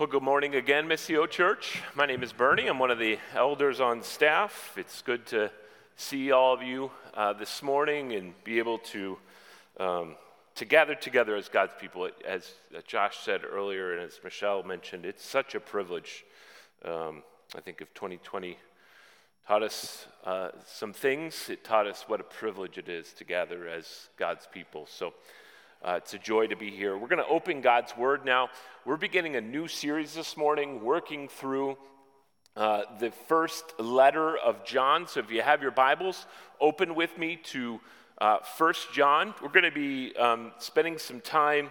Well, good morning again, Missio Church. My name is Bernie. I'm one of the elders on staff. It's good to see all of you uh, this morning and be able to, um, to gather together as God's people. As Josh said earlier, and as Michelle mentioned, it's such a privilege. Um, I think if 2020 taught us uh, some things, it taught us what a privilege it is to gather as God's people. So uh, it's a joy to be here. We're going to open God's Word now. We're beginning a new series this morning, working through uh, the first letter of John. So if you have your Bibles, open with me to uh, 1 John. We're going to be um, spending some time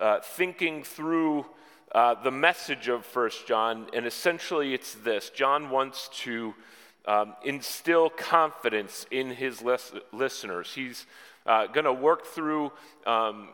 uh, thinking through uh, the message of 1 John, and essentially it's this John wants to um, instill confidence in his lis- listeners. He's uh, going to work through um,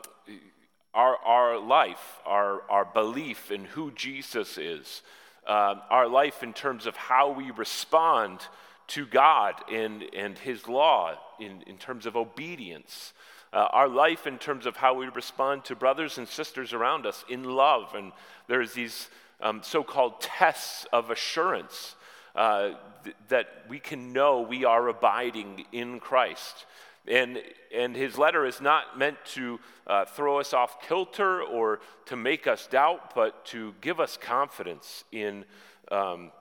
our, our life, our, our belief in who Jesus is, uh, our life in terms of how we respond to God and, and His law, in, in terms of obedience. Uh, our life in terms of how we respond to brothers and sisters around us in love. And there's these um, so called tests of assurance uh, th- that we can know we are abiding in Christ. And, and his letter is not meant to uh, throw us off kilter or to make us doubt, but to give us confidence in um,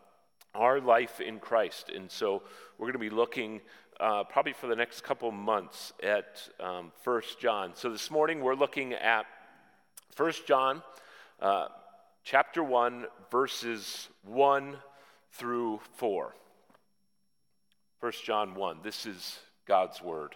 our life in Christ. And so we're going to be looking uh, probably for the next couple months at um, 1 John. So this morning we're looking at 1 John uh, chapter 1, verses 1 through 4. 1 John 1. This is God's word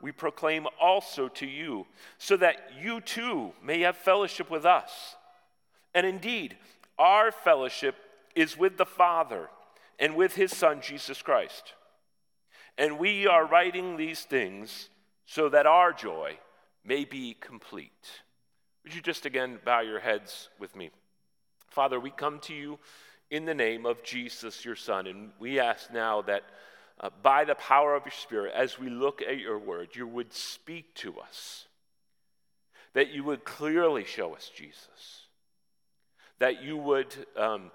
we proclaim also to you, so that you too may have fellowship with us. And indeed, our fellowship is with the Father and with his Son, Jesus Christ. And we are writing these things so that our joy may be complete. Would you just again bow your heads with me? Father, we come to you in the name of Jesus, your Son, and we ask now that uh, by the power of your Spirit, as we look at your word, you would speak to us, that you would clearly show us Jesus, that you would, um,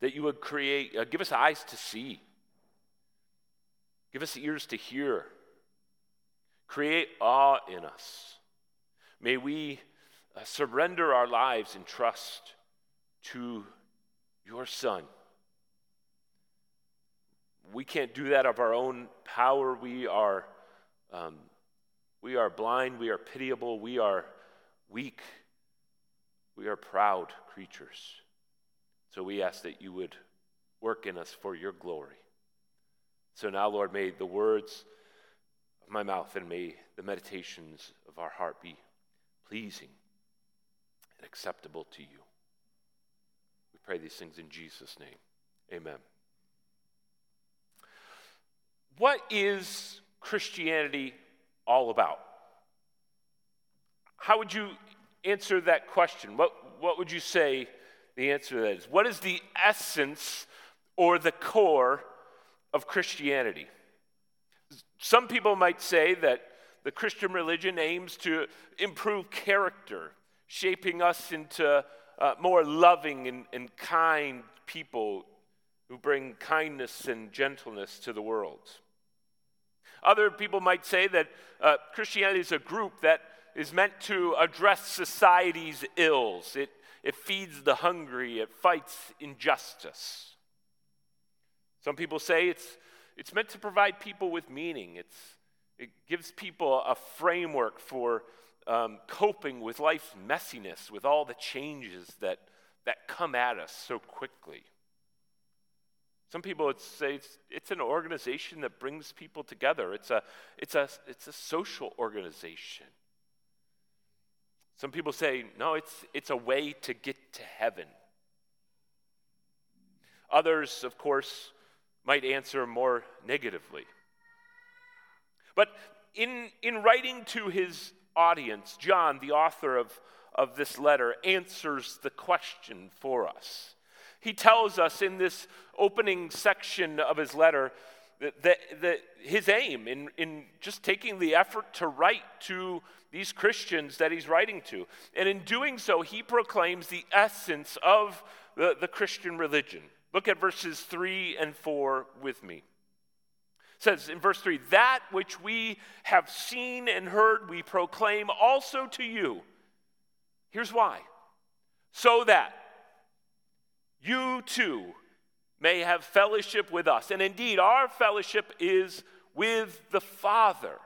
that you would create, uh, give us eyes to see, give us ears to hear, create awe in us. May we uh, surrender our lives in trust to your Son we can't do that of our own power. We are, um, we are blind. We are pitiable. We are weak. We are proud creatures. So we ask that you would work in us for your glory. So now, Lord, may the words of my mouth and may the meditations of our heart be pleasing and acceptable to you. We pray these things in Jesus' name. Amen. What is Christianity all about? How would you answer that question? What, what would you say the answer to that is? What is the essence or the core of Christianity? Some people might say that the Christian religion aims to improve character, shaping us into uh, more loving and, and kind people who bring kindness and gentleness to the world. Other people might say that uh, Christianity is a group that is meant to address society's ills. It, it feeds the hungry, it fights injustice. Some people say it's, it's meant to provide people with meaning, it's, it gives people a framework for um, coping with life's messiness, with all the changes that, that come at us so quickly. Some people would say it's, it's an organization that brings people together. It's a, it's, a, it's a social organization. Some people say, no, it's, it's a way to get to heaven. Others, of course, might answer more negatively. But in, in writing to his audience, John, the author of, of this letter, answers the question for us. He tells us in this opening section of his letter that, that, that his aim in, in just taking the effort to write to these Christians that he's writing to. And in doing so, he proclaims the essence of the, the Christian religion. Look at verses 3 and 4 with me. Says in verse 3 That which we have seen and heard, we proclaim also to you. Here's why so that you too may have fellowship with us. And indeed, our fellowship is with the Father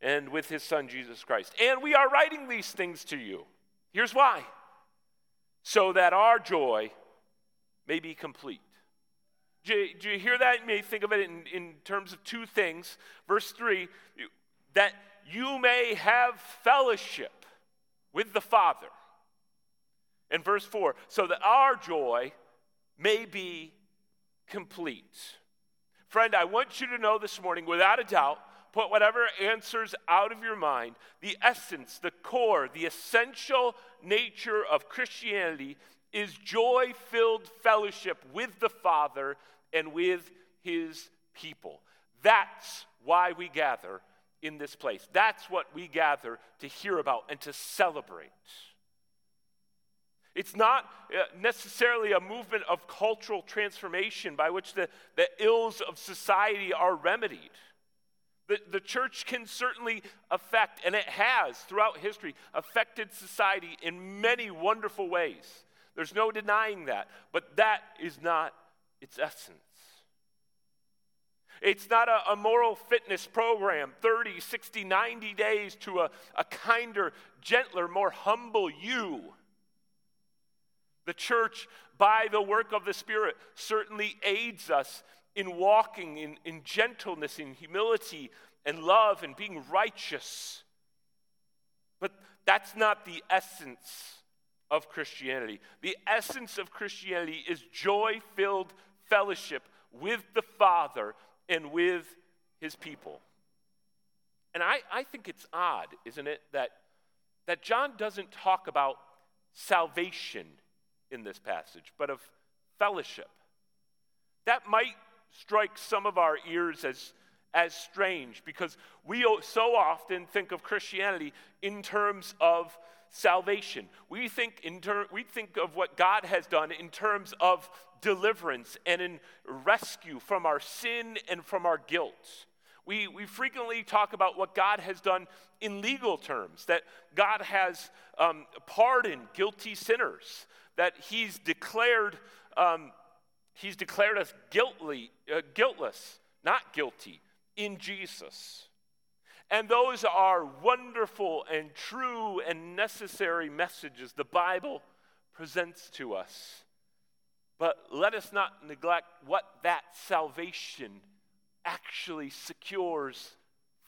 and with his Son, Jesus Christ. And we are writing these things to you. Here's why so that our joy may be complete. Do you, do you hear that? You may think of it in, in terms of two things. Verse 3 that you may have fellowship with the Father. And verse 4 so that our joy may be complete. Friend, I want you to know this morning, without a doubt, put whatever answers out of your mind, the essence, the core, the essential nature of Christianity is joy filled fellowship with the Father and with his people. That's why we gather in this place. That's what we gather to hear about and to celebrate. It's not uh, necessarily a movement of cultural transformation by which the, the ills of society are remedied. The, the church can certainly affect, and it has throughout history, affected society in many wonderful ways. There's no denying that. But that is not its essence. It's not a, a, moral fitness program 30, 60, 90 days to a, a kinder, gentler, more humble you. The church, by the work of the Spirit, certainly aids us in walking in, in gentleness, in humility, and love, and being righteous. But that's not the essence of Christianity. The essence of Christianity is joy filled fellowship with the Father and with his people. And I, I think it's odd, isn't it, that, that John doesn't talk about salvation in this passage, but of fellowship. That might strike some of our ears as, as strange because we so often think of Christianity in terms of salvation. We think, in ter- we think of what God has done in terms of deliverance and in rescue from our sin and from our guilt. We, we frequently talk about what God has done in legal terms, that God has um, pardoned guilty sinners, that He's declared, um, he's declared us guiltly, uh, guiltless, not guilty, in Jesus. And those are wonderful and true and necessary messages the Bible presents to us. But let us not neglect what that salvation actually secures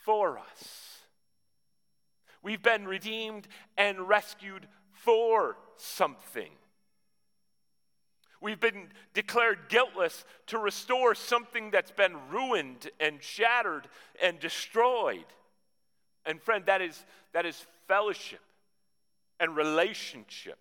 for us. We've been redeemed and rescued for something. We've been declared guiltless to restore something that's been ruined and shattered and destroyed. And friend, that is, that is fellowship and relationship.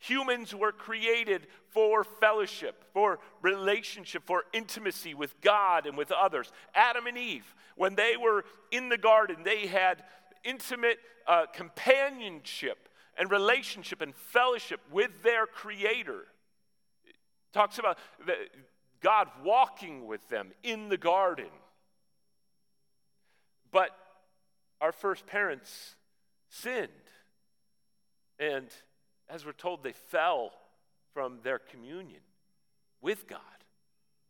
Humans were created for fellowship, for relationship, for intimacy with God and with others. Adam and Eve, when they were in the garden, they had intimate uh, companionship and relationship and fellowship with their Creator. Talks about God walking with them in the garden. But our first parents sinned. And as we're told, they fell from their communion with God.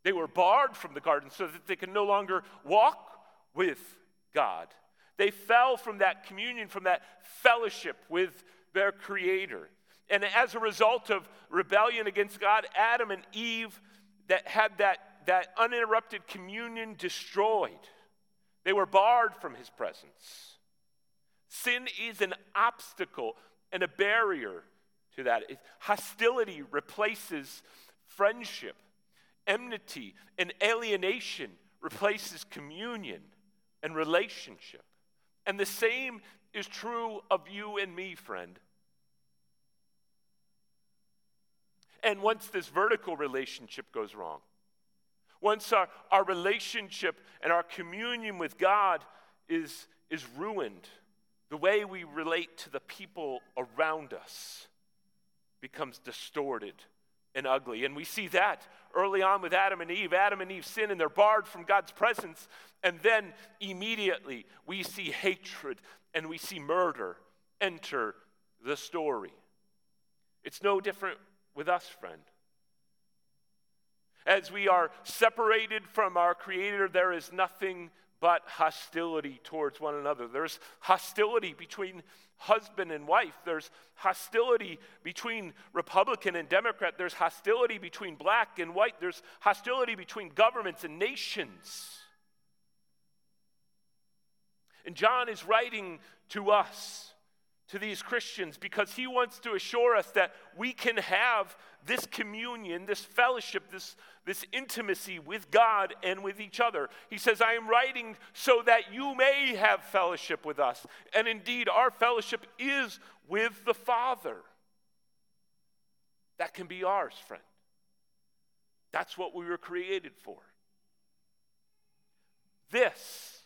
They were barred from the garden so that they could no longer walk with God. They fell from that communion, from that fellowship with their Creator. And as a result of rebellion against God, Adam and Eve that had that, that uninterrupted communion destroyed. They were barred from his presence. Sin is an obstacle and a barrier to that. Hostility replaces friendship, enmity, and alienation replaces communion and relationship. And the same is true of you and me, friend. And once this vertical relationship goes wrong, once our, our relationship and our communion with God is, is ruined, the way we relate to the people around us becomes distorted and ugly. And we see that early on with Adam and Eve. Adam and Eve sin and they're barred from God's presence. And then immediately we see hatred and we see murder enter the story. It's no different with us, friend. As we are separated from our Creator, there is nothing but hostility towards one another. There's hostility between husband and wife. There's hostility between Republican and Democrat. There's hostility between black and white. There's hostility between governments and nations. And John is writing to us to these Christians because he wants to assure us that we can have this communion, this fellowship, this, this intimacy with God and with each other. He says, I am writing so that you may have fellowship with us. And indeed, our fellowship is with the Father. That can be ours, friend. That's what we were created for. This,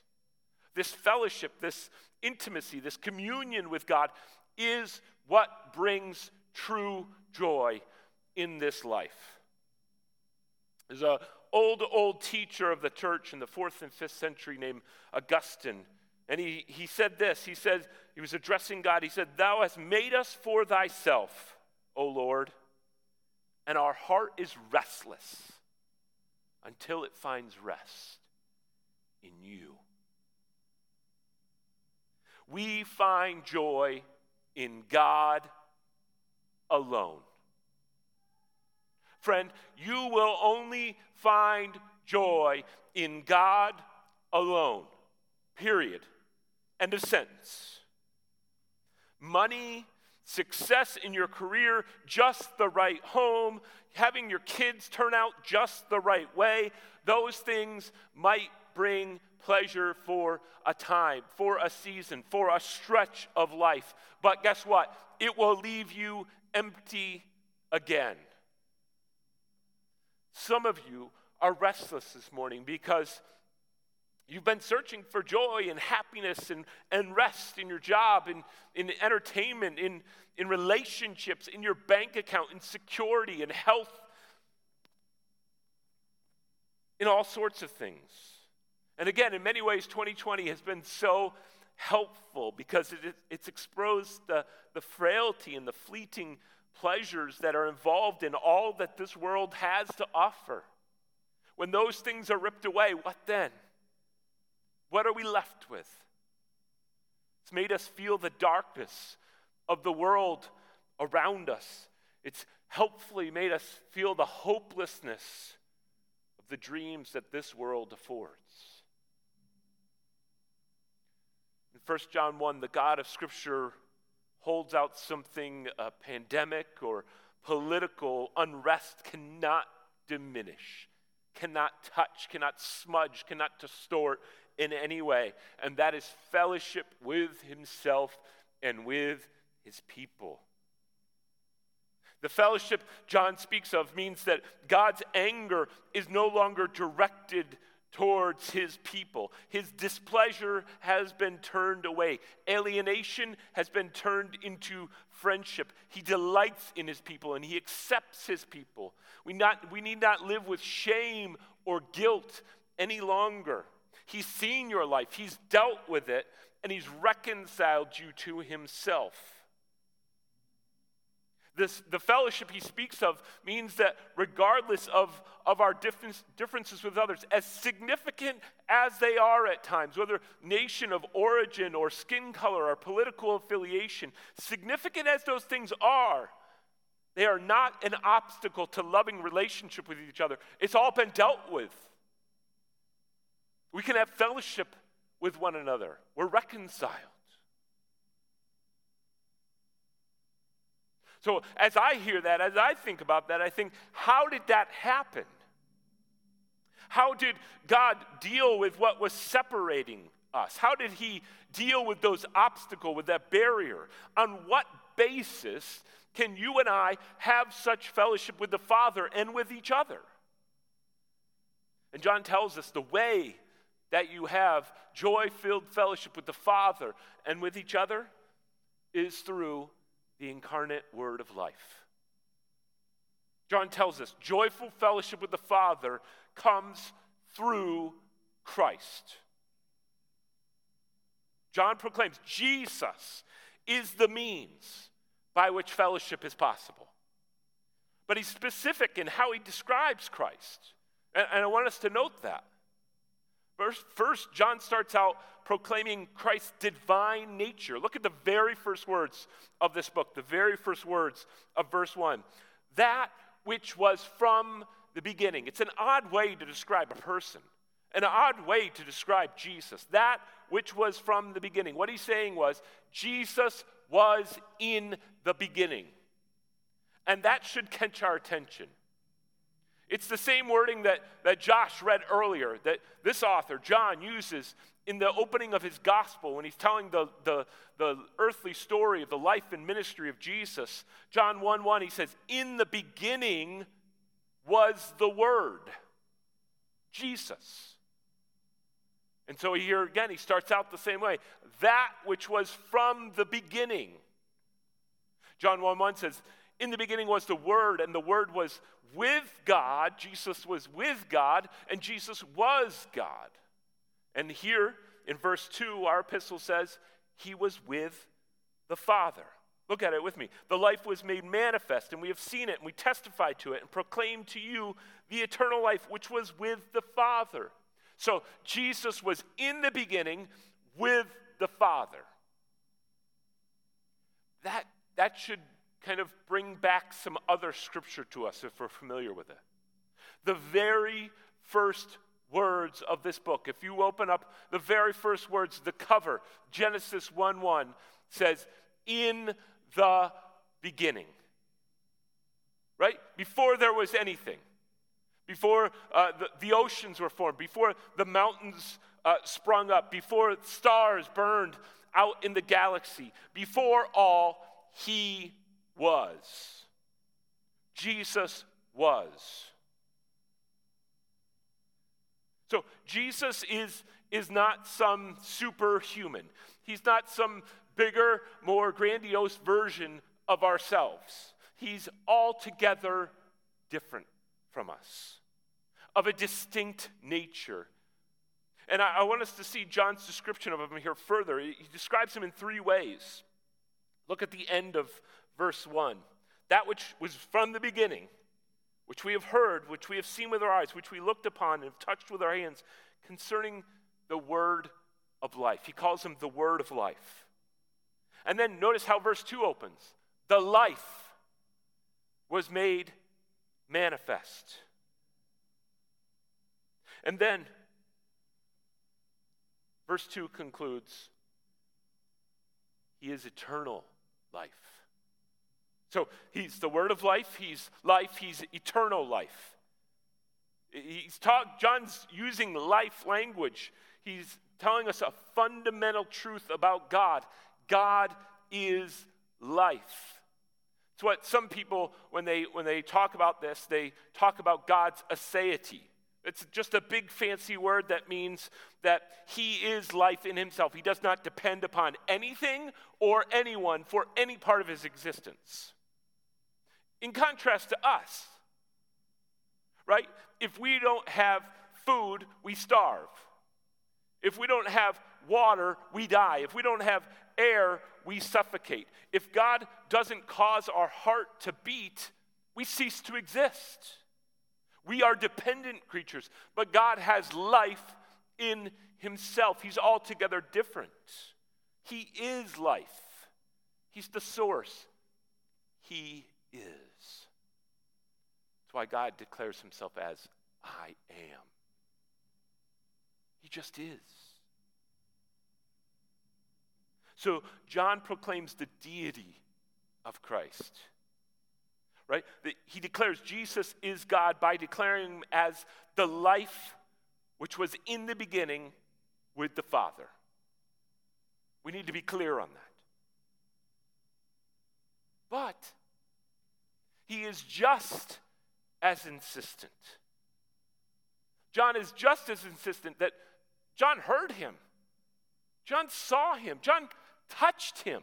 this fellowship, this intimacy, this communion with God, is what brings true joy in this life. There's an old, old teacher of the church in the fourth and fifth century named Augustine. And he, he said this he said, he was addressing God. He said, Thou hast made us for thyself, O Lord, and our heart is restless until it finds rest in you we find joy in God alone. Friend, you will only find joy in God alone. Period. End of sentence. Money, success in your career, just the right home, having your kids turn out just the right way, those things might bring pleasure for a time, for a season, for a stretch of life. But guess what? It will leave you empty again. Some of you are restless this morning because you've been searching for joy and happiness and, and rest in your job, in, in entertainment, in, in relationships, in your bank account, in security and health, in all sorts of things. And again, in many ways, 2020 has been so helpful because it, it's exposed the, the frailty and the fleeting pleasures that are involved in all that this world has to offer. When those things are ripped away, what then? What are we left with? It's made us feel the darkness of the world around us. It's helpfully made us feel the hopelessness of the dreams that this world affords. 1 John 1, the God of Scripture holds out something a pandemic or political unrest cannot diminish, cannot touch, cannot smudge, cannot distort in any way. And that is fellowship with Himself and with His people. The fellowship John speaks of means that God's anger is no longer directed towards his people. His displeasure has been turned away. Alienation has been turned into friendship. He delights in his people and he accepts his people. We, not, we need not live with shame or guilt any longer. He's seen your life, he's dealt with it, and he's reconciled you to himself. This, the fellowship he speaks of means that regardless of, of our difference, differences with others, as significant as they are at times, whether nation of origin or skin color or political affiliation, significant as those things are, they are not an obstacle to loving relationship with each other. It's all been dealt with. We can have fellowship with one another, we're reconciled. So, as I hear that, as I think about that, I think, how did that happen? How did God deal with what was separating us? How did He deal with those obstacles, with that barrier? On what basis can you and I have such fellowship with the Father and with each other? And John tells us the way that you have joy filled fellowship with the Father and with each other is through the incarnate Word of life. John tells us joyful fellowship with the Father comes through Christ. John proclaims Jesus is the means by which fellowship is possible. But he's specific in how he describes Christ. And, and I want us to note that. First, first, John starts out proclaiming Christ's divine nature. Look at the very first words of this book, the very first words of verse 1. That which was from the beginning. It's an odd way to describe a person, an odd way to describe Jesus. That which was from the beginning. What he's saying was, Jesus was in the beginning. And that should catch our attention. It's the same wording that, that Josh read earlier, that this author, John, uses in the opening of his gospel when he's telling the, the, the earthly story of the life and ministry of Jesus. John 1 1, he says, In the beginning was the Word, Jesus. And so here again, he starts out the same way that which was from the beginning. John 1 1 says, In the beginning was the Word, and the Word was with God. Jesus was with God, and Jesus was God. And here in verse 2, our epistle says, He was with the Father. Look at it with me. The life was made manifest, and we have seen it, and we testify to it, and proclaim to you the eternal life which was with the Father. So Jesus was in the beginning with the Father. That, that should kind of bring back some other scripture to us if we're familiar with it. The very first words of this book, if you open up the very first words, the cover, Genesis 1 1, says, In the beginning. Right? Before there was anything, before uh, the, the, oceans were formed, before the mountains uh, sprung up, before stars burned out in the galaxy, before all, He was. Jesus was. So Jesus is, is not some superhuman. He's not some bigger, more grandiose version of ourselves. He's altogether different from us, of a distinct nature. And I, I, want us to see John's description of him here further. He, he describes him in three ways. Look at the end of verse 1. That which was from the beginning, which we have heard, which we have seen with our eyes, which we looked upon and have touched with our hands, concerning the word of life. He calls him the word of life. And then notice how verse 2 opens the life was made manifest. And then verse 2 concludes He is eternal life. So he's the word of life, he's life, he's eternal life. He's talk, John's using life language. He's telling us a fundamental truth about God. God is life. It's what some people, when they, when they talk about this, they talk about God's aseity. It's just a big fancy word that means that he is life in himself. He does not depend upon anything or anyone for any part of his existence. In contrast to us, right? If we don't have food, we starve. If we don't have water, we die. If we don't have air, we suffocate. If God doesn't cause our heart to beat, we cease to exist. We are dependent creatures, but God has life in Himself. He's altogether different. He is life, He's the source. He is That's why God declares himself as I am. He just is. So John proclaims the deity of Christ. right? He declares Jesus is God by declaring him as the life which was in the beginning with the Father. We need to be clear on that. But he is just as insistent. John is just as insistent that John heard him, John saw him, John touched him.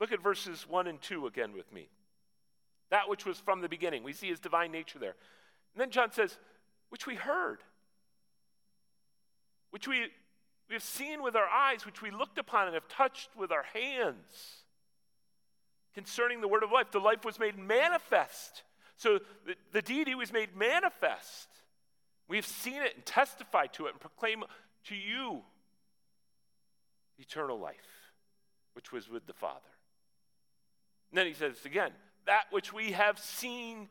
Look at verses 1 and 2 again with me. That which was from the beginning. We see his divine nature there. And then John says, which we heard, which we, we have seen with our eyes, which we looked upon and have touched with our hands. Concerning the word of life, the life was made manifest. So the, the deity was made manifest. We've seen it and testified to it and proclaim to you eternal life, which was with the Father. And then he says again, that which we have seen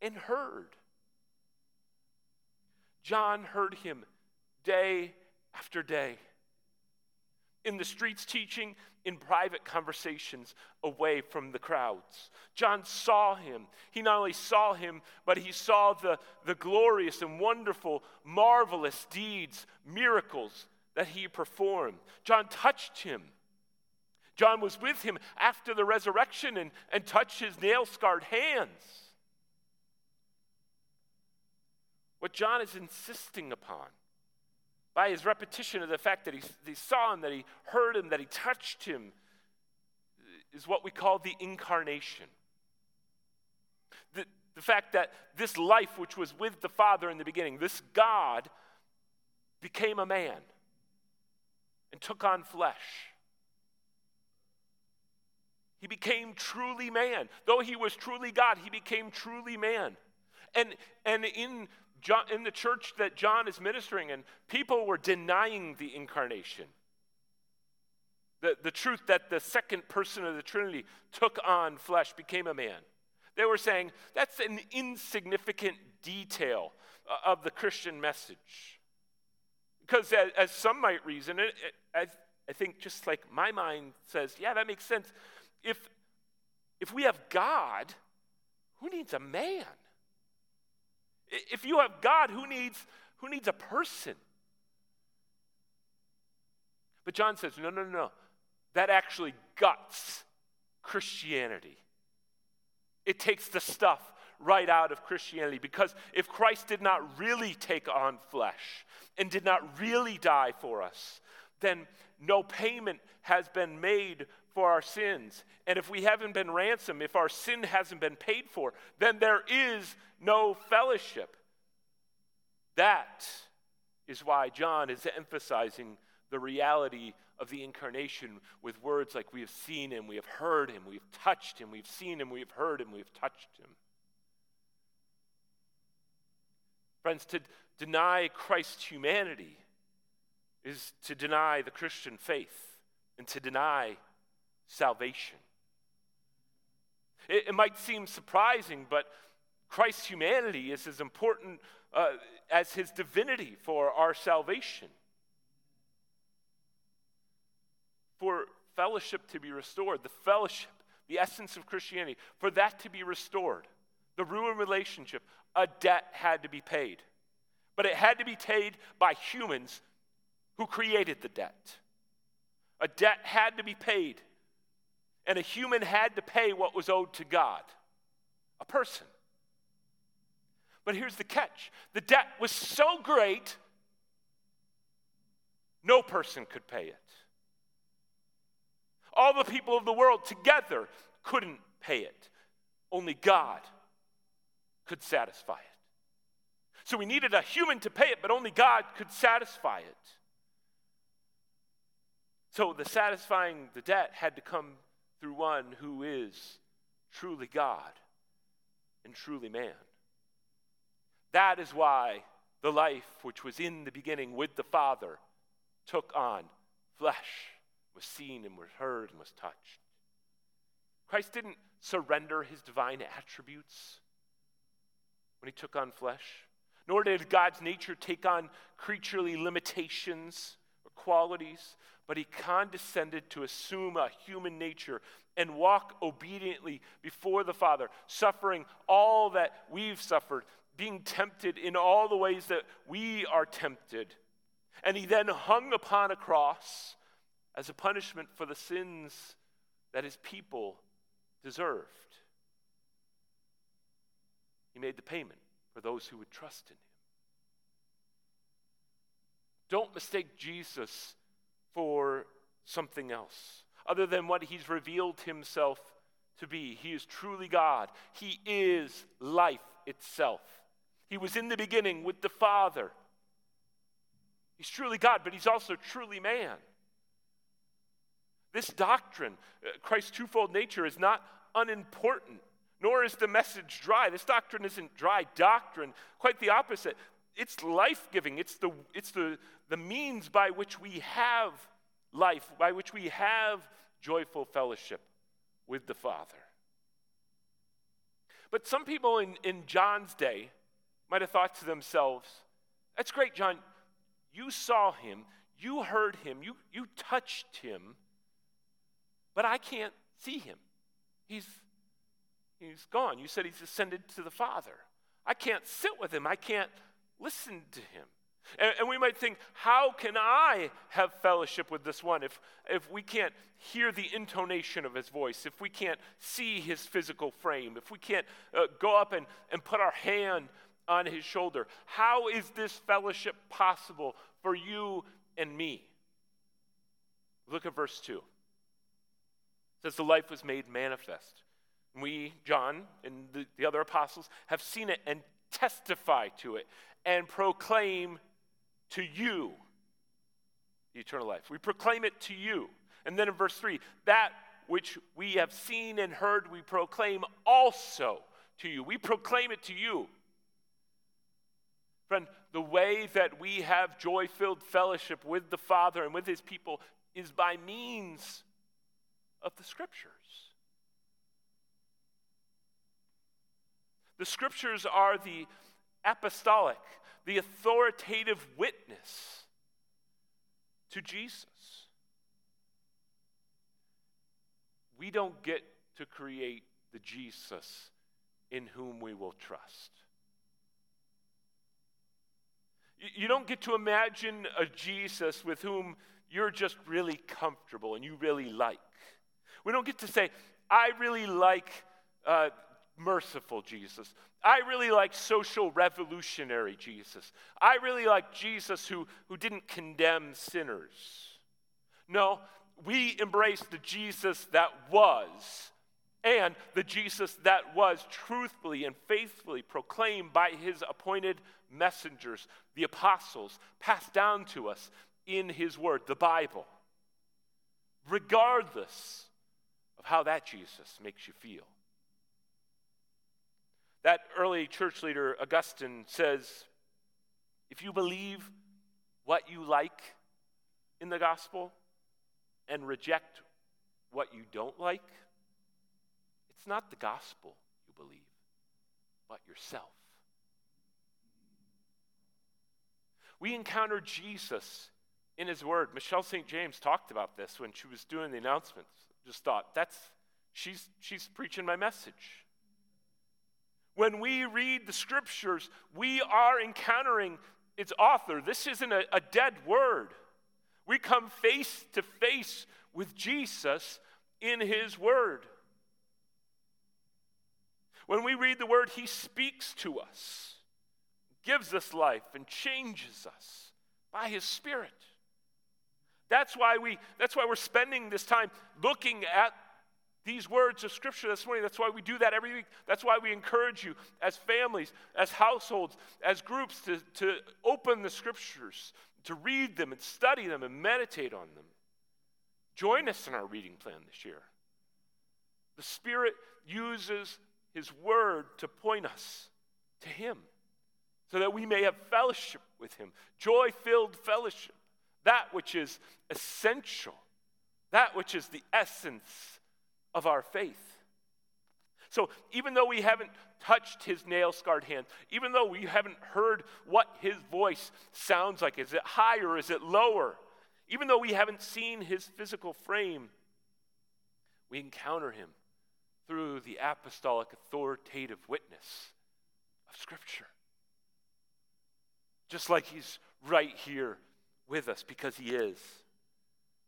and heard. John heard him day after day. In the streets teaching, in private conversations away from the crowds. John saw him. He not only saw him, but he saw the, the glorious and wonderful, marvelous deeds, miracles that he performed. John touched him. John was with him after the resurrection and, and touched his nail scarred hands. What John is insisting upon by his repetition of the fact that he, he saw him, that he heard him, that he touched him, is what we call the incarnation. The, the fact that this life, which was with the Father in the beginning, this God, became a man and took on flesh. He became truly man. Though he was truly God, he became truly man. And, and in John, in the church that John is ministering in, people were denying the incarnation. The, the truth that the second person of the Trinity took on flesh, became a man. They were saying that's an insignificant detail uh, of the Christian message. Because, as, as some might reason, it, it, I, I think just like my mind says, yeah, that makes sense. If, if we have God, who needs a man? If you have God, who needs, who needs a person? But John says, no, no, no. That actually guts Christianity. It takes the stuff right out of Christianity because if Christ did not really take on flesh and did not really die for us, then no payment has been made for our sins. And if we haven't been ransomed, if our sin hasn't been paid for, then there is no fellowship. That is why John is emphasizing the reality of the incarnation with words like we have seen him, we have heard him, we have touched him, we've seen him, we have heard him, we have touched him. Friends, to deny Christ's humanity is to deny the Christian faith and to deny salvation. It, it might seem surprising, but Christ's humanity is as important uh, as his divinity for our salvation. For fellowship to be restored, the fellowship, the essence of Christianity, for that to be restored, the ruined relationship, a debt had to be paid. But it had to be paid by humans who created the debt. A debt had to be paid, and a human had to pay what was owed to God a person. But here's the catch the debt was so great, no person could pay it. All the people of the world together couldn't pay it. Only God could satisfy it. So we needed a human to pay it, but only God could satisfy it. So the satisfying the debt had to come through one who is truly God and truly man. That is why the life which was in the beginning with the Father took on flesh, was seen and was heard and was touched. Christ didn't surrender his divine attributes when he took on flesh, nor did God's nature take on creaturely limitations qualities, but he condescended to assume a human nature and walk obediently before the Father, suffering all that we've suffered, being tempted in all the ways that we are tempted. And he then hung upon a cross as a punishment for the sins that his people deserved. He made the payment for those who would trust in him. Don't mistake Jesus for something else other than what he's revealed himself to be. He is truly God, he is life itself. He was in the beginning with the Father. He's truly God, but he's also truly man. This doctrine, uh, Christ's twofold nature, is not unimportant, nor is the message dry. This doctrine isn't dry doctrine, quite the opposite. It's life giving, it's, the, it's the, the means by which we have life, by which we have joyful fellowship with the Father. But some people in, in John's day might have thought to themselves, that's great, John. You saw him, you heard him, you, you touched him, but I can't see him. He's, he's gone. You said he's ascended to the Father. I can't sit with him, I can't listen to him. And, and, we might think, how can I have fellowship with this one if, if we can't hear the intonation of his voice, if we can't see his physical frame, if we can't uh, go up and, and put our hand on his shoulder? How is this fellowship possible for you and me? Look at verse 2. It says, The life was made manifest. We, John, and the, the other apostles, have seen it and testify to it and proclaim to you eternal life. We proclaim it to you. And then in verse 3, that which we have seen and heard, we proclaim also to you. We proclaim it to you. Friend, the way that we have joy filled fellowship with the Father and with His people is by means of the Scriptures. The Scriptures are the apostolic, the authoritative witness to Jesus. We don't get to create the Jesus in whom we will trust. You don't get to imagine a Jesus with whom you're just really comfortable and you really like. We don't get to say, I really like uh, merciful Jesus. I really like social revolutionary Jesus. I really like Jesus who, who didn't condemn sinners. No, we embrace the Jesus that was, and the Jesus that was truthfully and faithfully proclaimed by his appointed messengers, the apostles, passed down to us in his word, the Bible, regardless of how that Jesus makes you feel. That early church leader, Augustine, says if you believe what you like in the gospel and reject what you don't like, it's not the gospel you believe, but yourself. We encounter Jesus in his word. Michelle St. James talked about this when she was doing the announcements. Just thought, that's she's she's preaching my message. When we read the scriptures, we are encountering its author. This isn't a, a dead word. We come face to face with Jesus in his word. When we read the word, he speaks to us, gives us life, and changes us by his spirit. That's why we that's why we're spending this time looking at these words of Scripture this morning. That's why we do that every week. That's why we encourage you as families, as households, as groups to, to open the Scriptures, to read them and study them and meditate on them. Join us in our reading plan this year. The Spirit uses His Word to point us to Him so that we may have fellowship with Him, joy filled fellowship, that which is essential, that which is the essence of our faith. So, even though we haven't touched his nail scarred hands, even though we haven't heard what his voice sounds like, is it higher, is it lower? Even though we haven't seen his physical frame, We encounter him through the apostolic authoritative witness of Scripture. Just like he's right here with us because he is.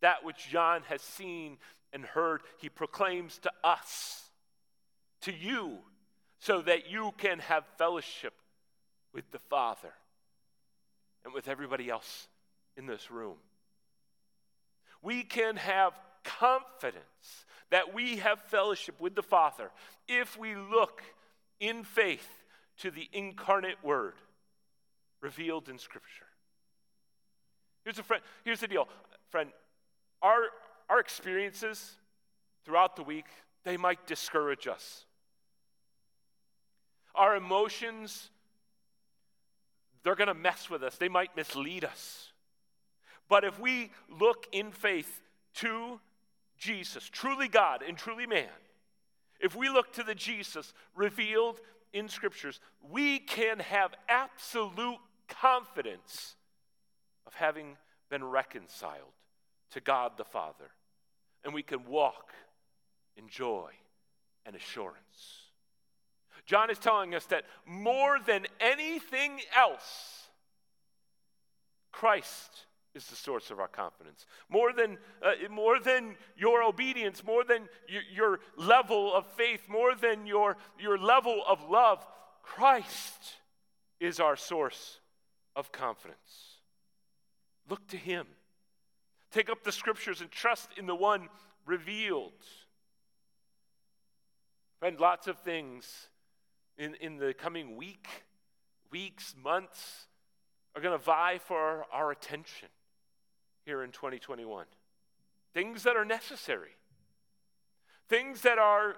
That which John has seen and heard, he proclaims to us, to you, so that you can have fellowship with the Father and with everybody else in this room. We can have confidence that we have fellowship with the Father if we look in faith to the incarnate Word revealed in Scripture. Here's, a friend, here's the deal, friend. Our, our experiences throughout the week, they might discourage us. Our emotions, they're going to mess with us. They might mislead us. But if we look in faith to Jesus, truly God and truly man, if we look to the Jesus revealed in scriptures, we can have absolute confidence of having been reconciled to God the Father. And we can walk in joy and assurance. John is telling us that more than anything else, Christ is the source of our confidence. More than, uh, more than your obedience, more than your, your level of faith, more than your, your level of love, Christ is our source of confidence. Look to Him. Take up the scriptures and trust in the one revealed. Friend, lots of things in, in the coming week, weeks, months are going to vie for our attention here in 2021. Things that are necessary, things that are,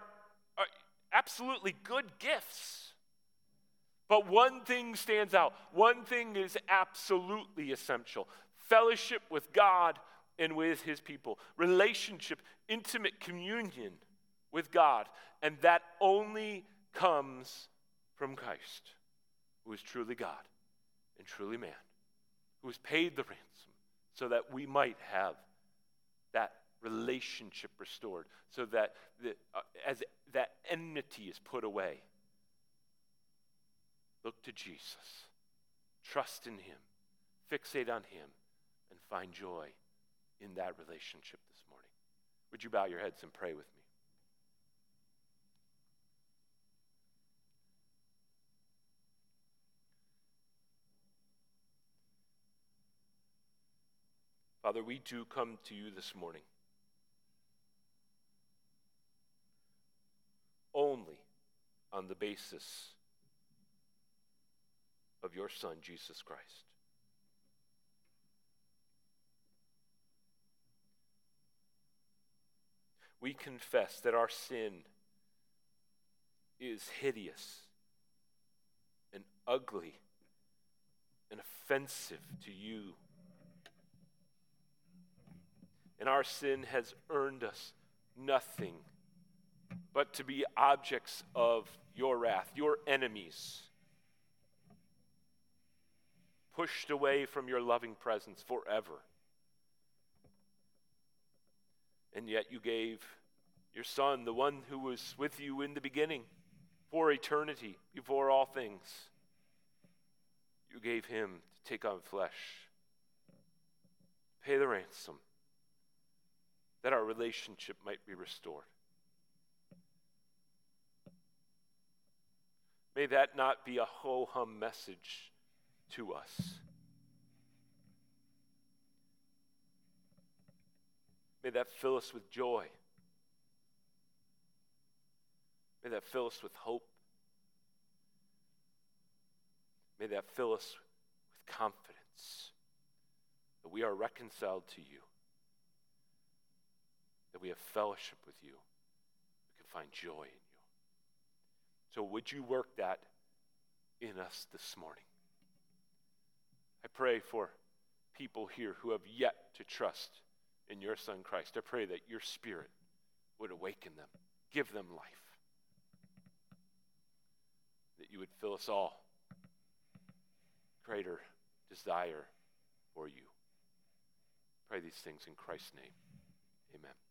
are absolutely good gifts. But one thing stands out. One thing is absolutely essential fellowship with God and with his people, relationship, intimate communion with God. And that only comes from Christ, who is truly God and truly man, who has paid the ransom so that we might have that relationship restored, so that the, uh, as that enmity is put away. Look to Jesus, trust in Him, fixate on Him, and find joy in that relationship this morning. Would you bow your heads and pray with me? Father, we do come to you this morning only on the basis of your Son, Jesus Christ. We confess that our sin is hideous and ugly and offensive to you and our sin has earned us nothing but to be objects of your wrath, your enemies, pushed away from your loving presence forever. And yet you gave your Son, the one who was with you in the beginning, for eternity, before all things. You gave him to take on flesh, pay the ransom that our relationship might be restored. May that not be a ho hum message to us. May that fill us with joy. May that fill us with hope. May that fill us with confidence that we are reconciled to you that we have fellowship with you. We can find joy in you. So, would you work that in us this morning? I pray for people here who have yet to trust in your Son Christ. I pray that your Spirit would awaken them, give them life, that you would fill us all greater desire for you. Pray these things in Christ's name. Amen.